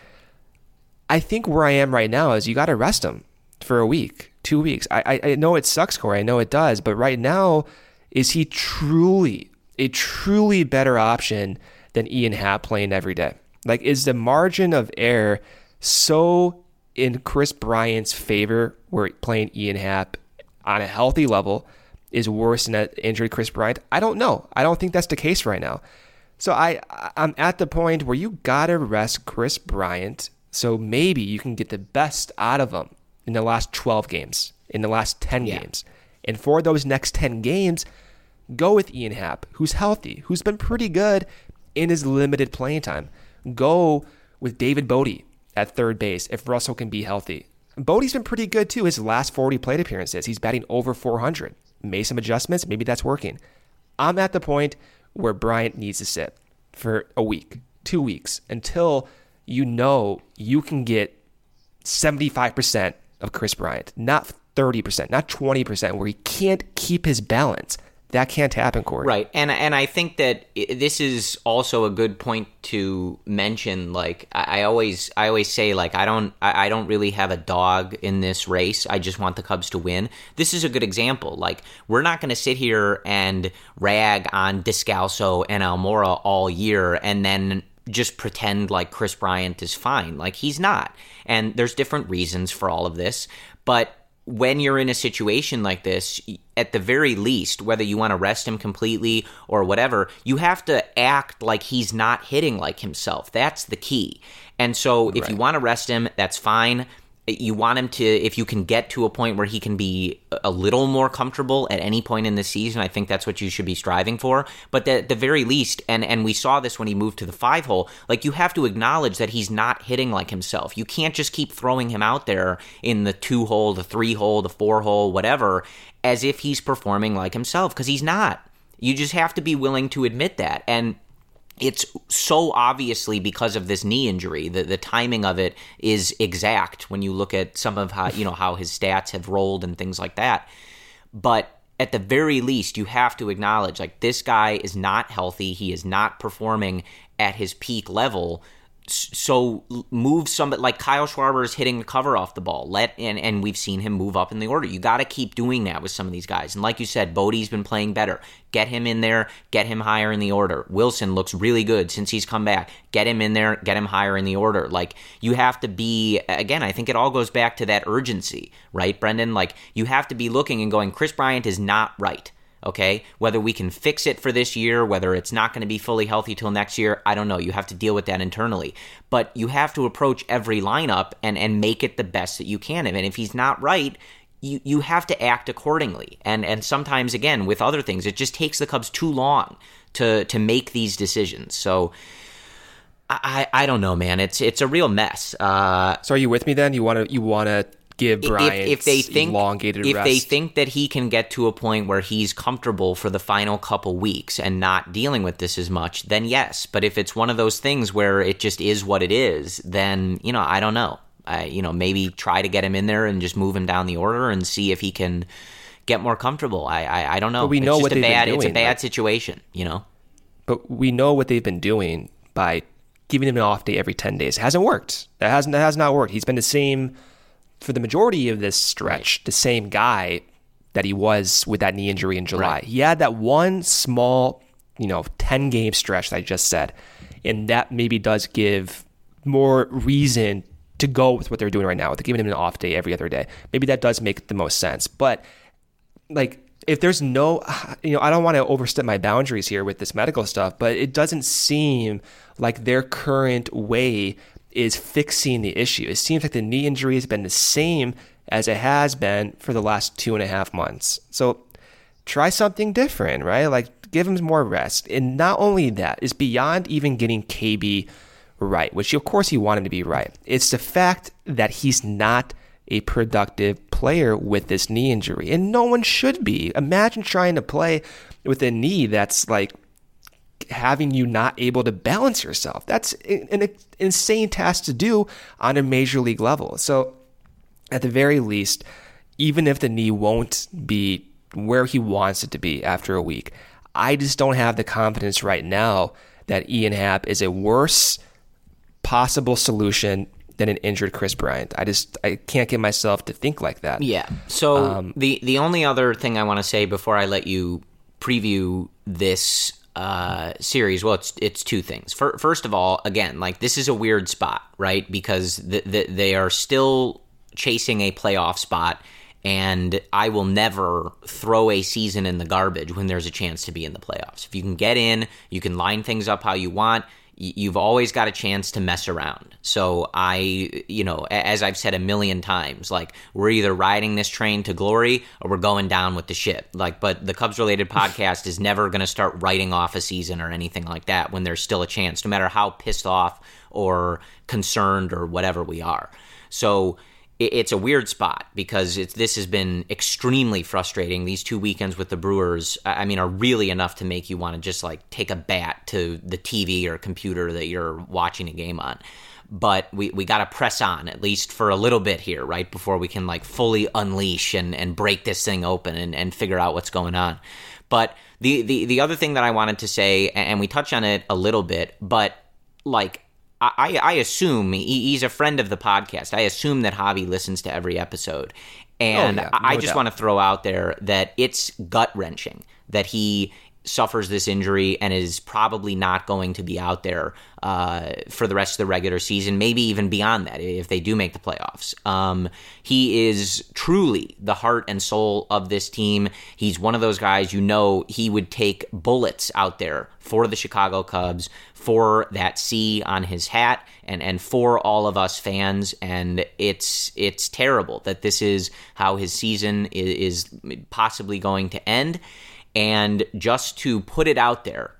I think where I am right now is you got to rest him for a week, two weeks. I, I, I know it sucks, Corey. I know it does. But right now, is he truly a truly better option than Ian Happ playing every day? Like, is the margin of error so in Kris Bryant's favor where playing Ian Happ on a healthy level is worse than that injured Kris Bryant? I don't know. I don't think that's the case right now. So I I'm at the point where you gotta rest Kris Bryant so maybe you can get the best out of him in the last 12 games, in the last 10 yeah. games. And for those next 10 games, go with Ian Happ, who's healthy, who's been pretty good in his limited playing time. Go with David Bote at third base if Russell can be healthy. Bote's been pretty good too. His last 40 plate appearances, he's batting over 400. Made some adjustments. Maybe that's working. I'm at the point where Bryant needs to sit for a week, two weeks, until you know you can get 75% of Kris Bryant, not 30%, not 20%, where he can't keep his balance. That can't happen, Corey. Right, and and I think that this is also a good point to mention. Like I, always I always say, like I don't I don't really have a dog in this race. I just want the Cubs to win. This is a good example. Like we're not going to sit here and rag on Descalso and Almora all year, and then just pretend like Kris Bryant is fine. Like he's not. And there's different reasons for all of this, but when you're in a situation like this, at the very least, whether you want to rest him completely or whatever, you have to act like he's not hitting like himself. That's the key. And so if you want to rest him, that's fine. You want him to, if you can get to a point where he can be a little more comfortable at any point in the season, I think that's what you should be striving for. But at the very least, and, and we saw this when he moved to the five hole, like you have to acknowledge that he's not hitting like himself. You can't just keep throwing him out there in the two hole, the three hole, the four hole, whatever, as if he's performing like himself, because he's not. You just have to be willing to admit that. And it's so obviously because of this knee injury. The the timing of it is exact when you look at some of how you know how his stats have rolled and things like that. But at the very least, you have to acknowledge like this guy is not healthy. He is not performing at his peak level. So move somebody like Kyle Schwarber is hitting the cover off the ball. Let and and we've seen him move up in the order. You got to keep doing that with some of these guys. And like you said, Bote's been playing better. Get him in there. Get him higher in the order. Willson looks really good since he's come back. Get him in there. Get him higher in the order. Like you have to be again. I think it all goes back to that urgency, right, Brendan? Like you have to be looking and going. Kris Bryant is not right. Okay, whether we can fix it for this year, whether it's not going to be fully healthy till next year, I don't know. You have to deal with that internally. But you have to approach every lineup and and make it the best that you can. And if he's not right, you you have to act accordingly. And and sometimes again with other things, it just takes the Cubs too long to to make these decisions. So I I don't know, man. It's it's a real mess. Uh, so are you with me then? You want to you want to give Bryant if, if they think elongated if rest? they think that he can get to a point where he's comfortable for the final couple weeks and not dealing with this as much, then yes. But if it's one of those things where it just is what it is, then you know I don't know. I you know maybe try to get him in there and just move him down the order and see if he can get more comfortable. I I, I don't know. But we It's know just what a they've been bad. It's a bad right? situation. You know. but we know what they've been doing by giving him an off day every 10 days. It hasn't worked. That hasn't that has not worked. He's been the same for the majority of this stretch, the same guy that he was with that knee injury in July. Right. He had that one small, you know, 10 game stretch that I just said. And that maybe does give more reason to go with what they're doing right now, with giving him an off day every other day. Maybe that does make the most sense. But like if there's no you know i don't want to overstep my boundaries here with this medical stuff but it doesn't seem like their current way is fixing the issue. It seems like the knee injury has been the same as it has been for the last two and a half months. So try something different right? Like give him more rest. And not only that, it's beyond even getting kb right which of course you want him to be right. It's the fact that he's not a productive player with this knee injury. And no one should be. Imagine trying to play with a knee that's like having you not able to balance yourself. That's an insane task to do on a major league level. So, at the very least, even if the knee won't be where he wants it to be after a week, I just don't have the confidence right now that Ian Happ is a worse possible solution than an injured Kris Bryant. I just I can't get myself to think like that. Yeah. So Um, the the only other thing I want to say before I let you preview this uh, series, well, it's it's two things. Fir- First of all, again, like this is a weird spot, right? Because the, the, they are still chasing a playoff spot. And I will never throw a season in the garbage when there's a chance to be in the playoffs. If you can get in, you can line things up how you want you've always got a chance to mess around. So I, you know, as I've said a million times, like we're either riding this train to glory or we're going down with the ship. Like, but the Cubs related podcast is never going to start writing off a season or anything like that when there's still a chance, no matter how pissed off or concerned or whatever we are. So it's a weird spot because this has been extremely frustrating. These two weekends with the Brewers, I I mean, are really enough to make you want to just like take a bat to the TV or computer that you're watching a game on. But we, we got to press on at least for a little bit here, right before we can like fully unleash and, and break this thing open and, and figure out what's going on. But the, the, the other thing that I wanted to say, and we touch on it a little bit, but like, I, I assume he's a friend of the podcast. I assume that Javi listens to every episode. And oh, yeah, no I just doubt. want to throw out there that it's gut wrenching that he suffers this injury and is probably not going to be out there uh, for the rest of the regular season, maybe even beyond that if they do make the playoffs. Um, he is truly the heart and soul of this team. He's one of those guys you know he would take bullets out there for the Chicago Cubs, for that C on his hat, and and for all of us fans. And it's it's terrible that this is how his season is, is possibly going to end. And just to put it out there,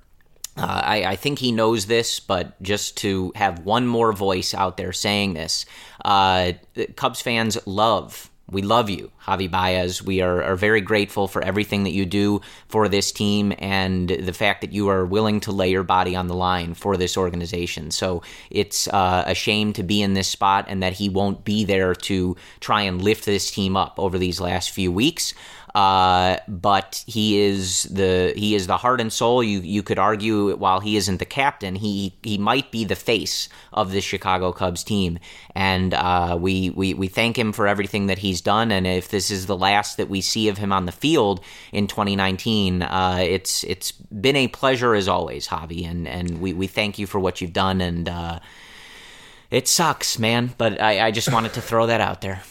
uh, I, I, think he knows this, but just to have one more voice out there saying this, uh, Cubs fans love. We love you, Javi Baez. We are, are, very grateful for everything that you do for this team and the fact that you are willing to lay your body on the line for this organization. So it's uh, a shame to be in this spot and that he won't be there to try and lift this team up over these last few weeks. Uh, but he is the he is the heart and soul. You you could argue while he isn't the captain, he he might be the face of the Chicago Cubs team, and uh, we we we thank him for everything that he's done. And if this is the last that we see of him on the field in 2019, uh, it's it's been a pleasure as always, Javi, and and we we thank you for what you've done. And uh, it sucks, man, but I, I just wanted to throw that out there.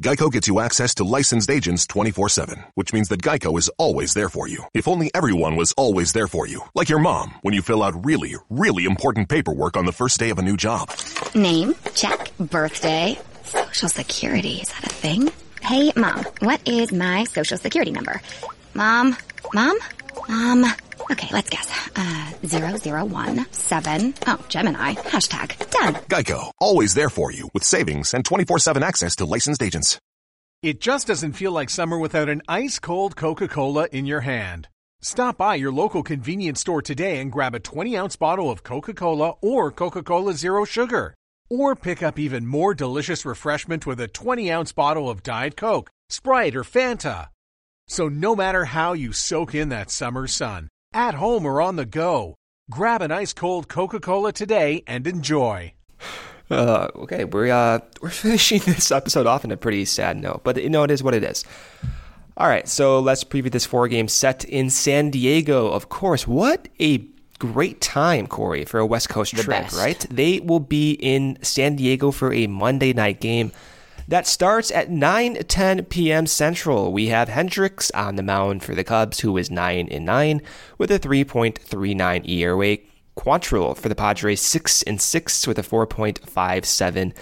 Geico gets you access to licensed agents 24-7, which means that Geico is always there for you. If only everyone was always there for you. Like your mom, when you fill out really, really important paperwork on the first day of a new job. Name, check. Birthday, social security, is that a thing? Hey, Mom, what is my social security number? Mom? Mom? Mom? Okay, let's guess. Uh, zero, zero, one, seven. Oh, Gemini. Hashtag. Done. Geico. Always there for you with savings and 24-7 access to licensed agents. It just doesn't feel like summer without an ice cold Coca-Cola in your hand. Stop by your local convenience store today and grab a 20 ounce bottle of Coca-Cola or Coca-Cola Zero Sugar. Or pick up even more delicious refreshment with a 20 ounce bottle of Diet Coke, Sprite, or Fanta. So no matter how you soak in that summer sun, at home or on the go, grab an ice cold Coca Cola today and enjoy. Uh, okay, we're uh, we're finishing this episode off on a pretty sad note, but you know it is what it is. All right, so let's preview this four game set in San Diego. Of course, what a great time, Corey, for a West Coast The trip, best. right? They will be in San Diego for a Monday night game that starts at 9 10 p.m. Central. We have Hendricks on the mound for the Cubs, who is 9 and 9 with a 3.39 ERA. Quantrill for the Padres, 6 and 6 with a 4.57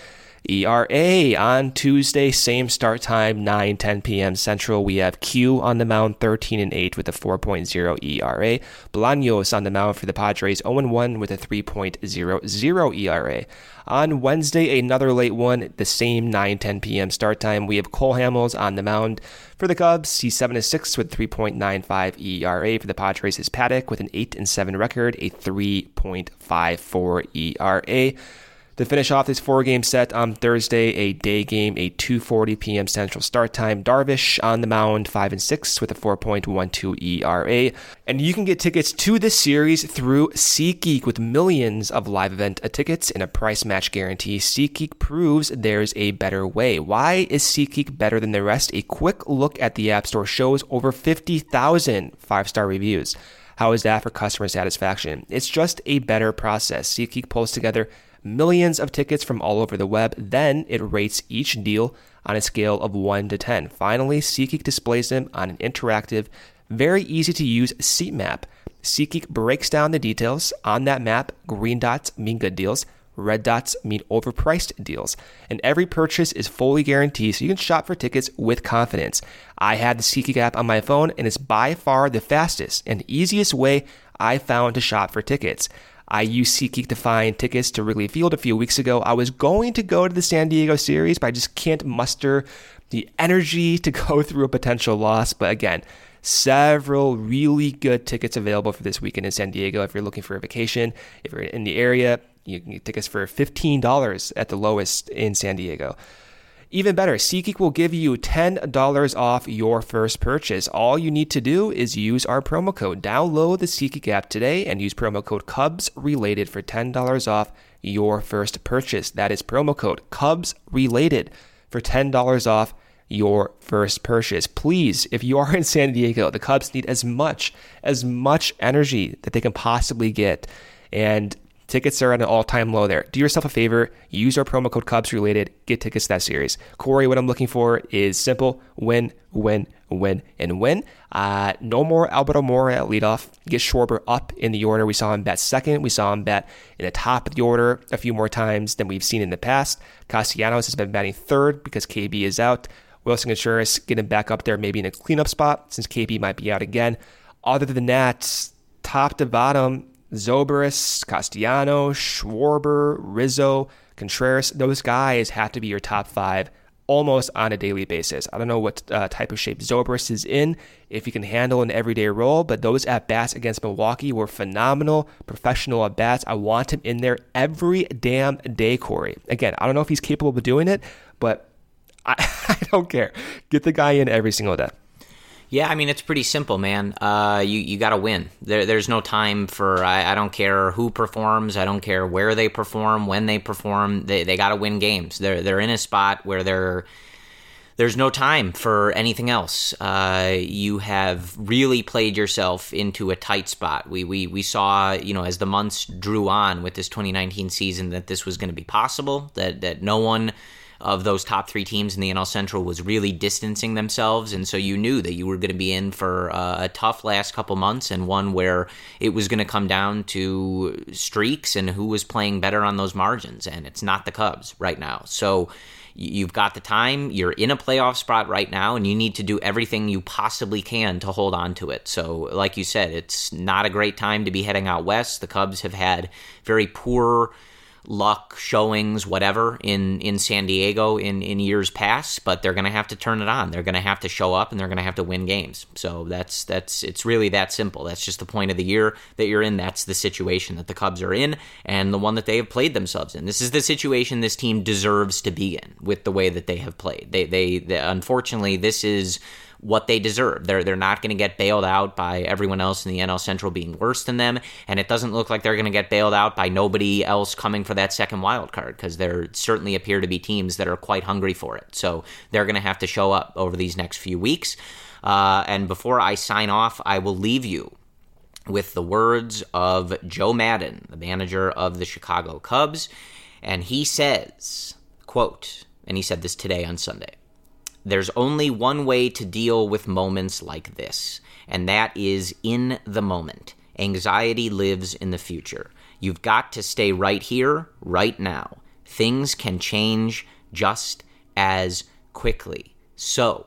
ERA. On Tuesday, same start time, 9 10 p.m. Central. We have Q on the mound, 13 and 8 with a 4.0 ERA. Bolaños on the mound for the Padres, 0 1 with a 3.00 ERA. On Wednesday, another late one, the same 9 10 p.m. start time. We have Cole Hamels on the mound for the Cubs. He's 7 6 with 3.95 ERA. For the Padres, is Paddack with an 8 and 7 record, a 3.54 ERA. To finish off this four game set on Thursday, a day game, a 2:40 p.m. Central start time. Darvish on the mound, 5 and 6 with a 4.12 ERA. And you can get tickets to this series through SeatGeek with millions of live event tickets and a price match guarantee. SeatGeek proves there's a better way. Why is SeatGeek better than the rest? A quick look at the App Store shows over 50,000 five-star reviews. How is that for customer satisfaction? It's just a better process. SeatGeek pulls together millions of tickets from all over the web. Then it rates each deal on a scale of 1 to 10. Finally, SeatGeek displays them on an interactive, very easy to use seat map. SeatGeek breaks down the details. On that map, green dots mean good deals. Red dots mean overpriced deals. And every purchase is fully guaranteed so you can shop for tickets with confidence. I had the SeatGeek app on my phone and it's by far the fastest and easiest way I found to shop for tickets. I used SeatGeek to find tickets to Wrigley Field a few weeks ago. I was going to go to the San Diego series, but I just can't muster the energy to go through a potential loss. But again, several really good tickets available for this weekend in San Diego. If you're looking for a vacation, if you're in the area, you can get tickets for $15 at the lowest in San Diego. Even better, SeatGeek will give you $10 off your first purchase. All you need to do is use our promo code. Download the SeatGeek app today and use promo code Cubs Related for $10 off your first purchase. That is promo code Cubs Related for $10 off your first purchase. Please, if you are in San Diego, the Cubs need as much, as much energy that they can possibly get. And Tickets are at an all time low there. Do yourself a favor, use our promo code Cubs related, get tickets to that series. Corey, what I'm looking for is simple win, win, win, and win. Uh, no more Albert Almora at leadoff. Get Schwarber up in the order. We saw him bat second. We saw him bat in the top of the order a few more times than we've seen in the past. Castellanos has been batting third because KB is out. Willson Contreras getting back up there, maybe in a cleanup spot since KB might be out again. Other than that, top to bottom, Zobrist, Castellano, Schwarber, Rizzo, Contreras, those guys have to be your top five almost on a daily basis. I don't know what uh, type of shape Zobrist is in, if he can handle an everyday role, but those at bats against Milwaukee were phenomenal, professional at bats. I want him in there every damn day, Corey. Again, I don't know if he's capable of doing it, but I, I don't care. Get the guy in every single day. Yeah, I mean it's pretty simple, man. Uh, you you got to win. There, there's no time for. I, I, don't care who performs. I don't care where they perform, when they perform. They they got to win games. They're they're in a spot where they're. There's no time for anything else. Uh, you have really played yourself into a tight spot. We, we we saw, you know, as the months drew on with this 2019 season, that this was going to be possible. That that no one of those top three teams in the NL Central was really distancing themselves, and so you knew that you were going to be in for uh, a tough last couple months and one where it was going to come down to streaks and who was playing better on those margins, and it's not the Cubs right now. So you've got the time, you're in a playoff spot right now, and you need to do everything you possibly can to hold on to it. So, like you said, it's not a great time to be heading out west. The Cubs have had very poor luck showings, whatever, in in San Diego in in years past, but they're going to have to turn it on. They're going to have to show up and they're going to have to win games. So that's that's it's really that simple. That's just the point of the year that you're in. That's the situation that the Cubs are in and the one that they have played themselves in. This is the situation this team deserves to be in with the way that they have played. They they, they unfortunately this is what they deserve. They're they're not going to get bailed out by everyone else in the NL Central being worse than them, and it doesn't look like they're going to get bailed out by nobody else coming for that second wild card because there certainly appear to be teams that are quite hungry for it. So they're going to have to show up over these next few weeks. Uh, and before I sign off, I will leave you with the words of Joe Maddon, the manager of the Chicago Cubs, and he says, quote, and he said this today on Sunday. There's only one way to deal with moments like this, and that is in the moment. Anxiety lives in the future. You've got to stay right here, right now. Things can change just as quickly. So,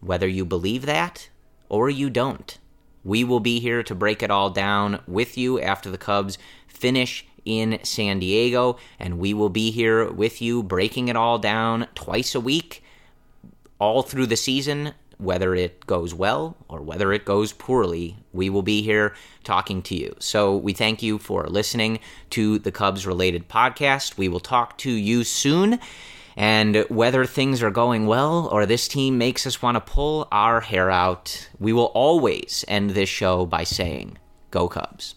whether you believe that or you don't, we will be here to break it all down with you after the Cubs finish in San Diego, and we will be here with you breaking it all down twice a week all through the season, whether it goes well or whether it goes poorly, we will be here talking to you. So we thank you for listening to the Cubs related podcast. We will talk to you soon. And whether things are going well or this team makes us want to pull our hair out, we will always end this show by saying, Go Cubs.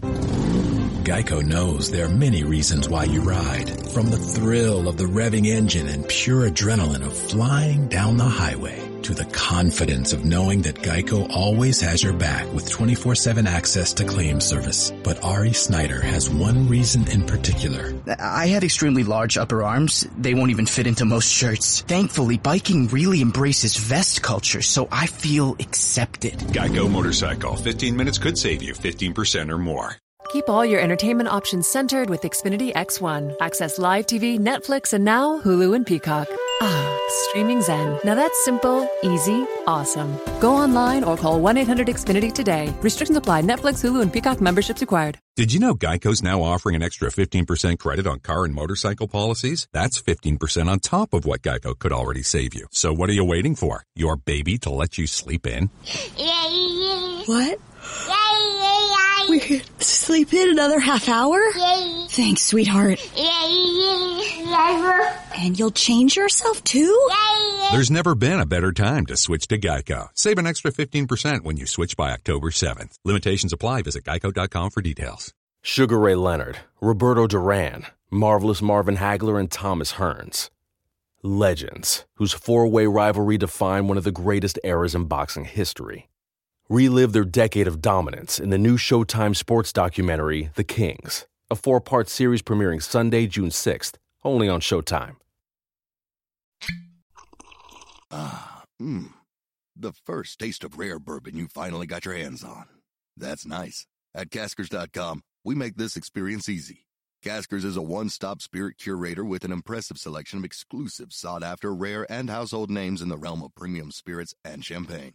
Geico knows there are many reasons why you ride. From the thrill of the revving engine and pure adrenaline of flying down the highway to the confidence of knowing that Geico always has your back with 24-7 access to claim service. But Ari Snyder has one reason in particular. I have extremely large upper arms. They won't even fit into most shirts. Thankfully, biking really embraces vest culture, so I feel accepted. Geico Motorcycle. 15 minutes could save you 15% or more. Keep all your entertainment options centered with Xfinity X1. Access live TV, Netflix, and now Hulu and Peacock. Ah, streaming Zen. Now that's simple, easy, awesome. Go online or call 1 800 Xfinity today. Restrictions apply. Netflix, Hulu, and Peacock memberships required. Did you know Geico's now offering an extra 15% credit on car and motorcycle policies? That's 15% on top of what Geico could already save you. So what are you waiting for? Your baby to let you sleep in? What? We could sleep in another half hour? Thanks, sweetheart. And you'll change yourself too? There's never been a better time to switch to Geico. Save an extra 15% when you switch by October 7th. Limitations apply. Visit geico.com for details. Sugar Ray Leonard, Roberto Duran, Marvelous Marvin Hagler, and Thomas Hearns. Legends, whose four way rivalry defined one of the greatest eras in boxing history. Relive their decade of dominance in the new Showtime sports documentary, The Kings, a four part series premiering Sunday, June 6th, only on Showtime. Ah, mmm. The first taste of rare bourbon you finally got your hands on. That's nice. At Caskers.com, we make this experience easy. Caskers is a one stop spirit curator with an impressive selection of exclusive, sought after, rare, and household names in the realm of premium spirits and champagne.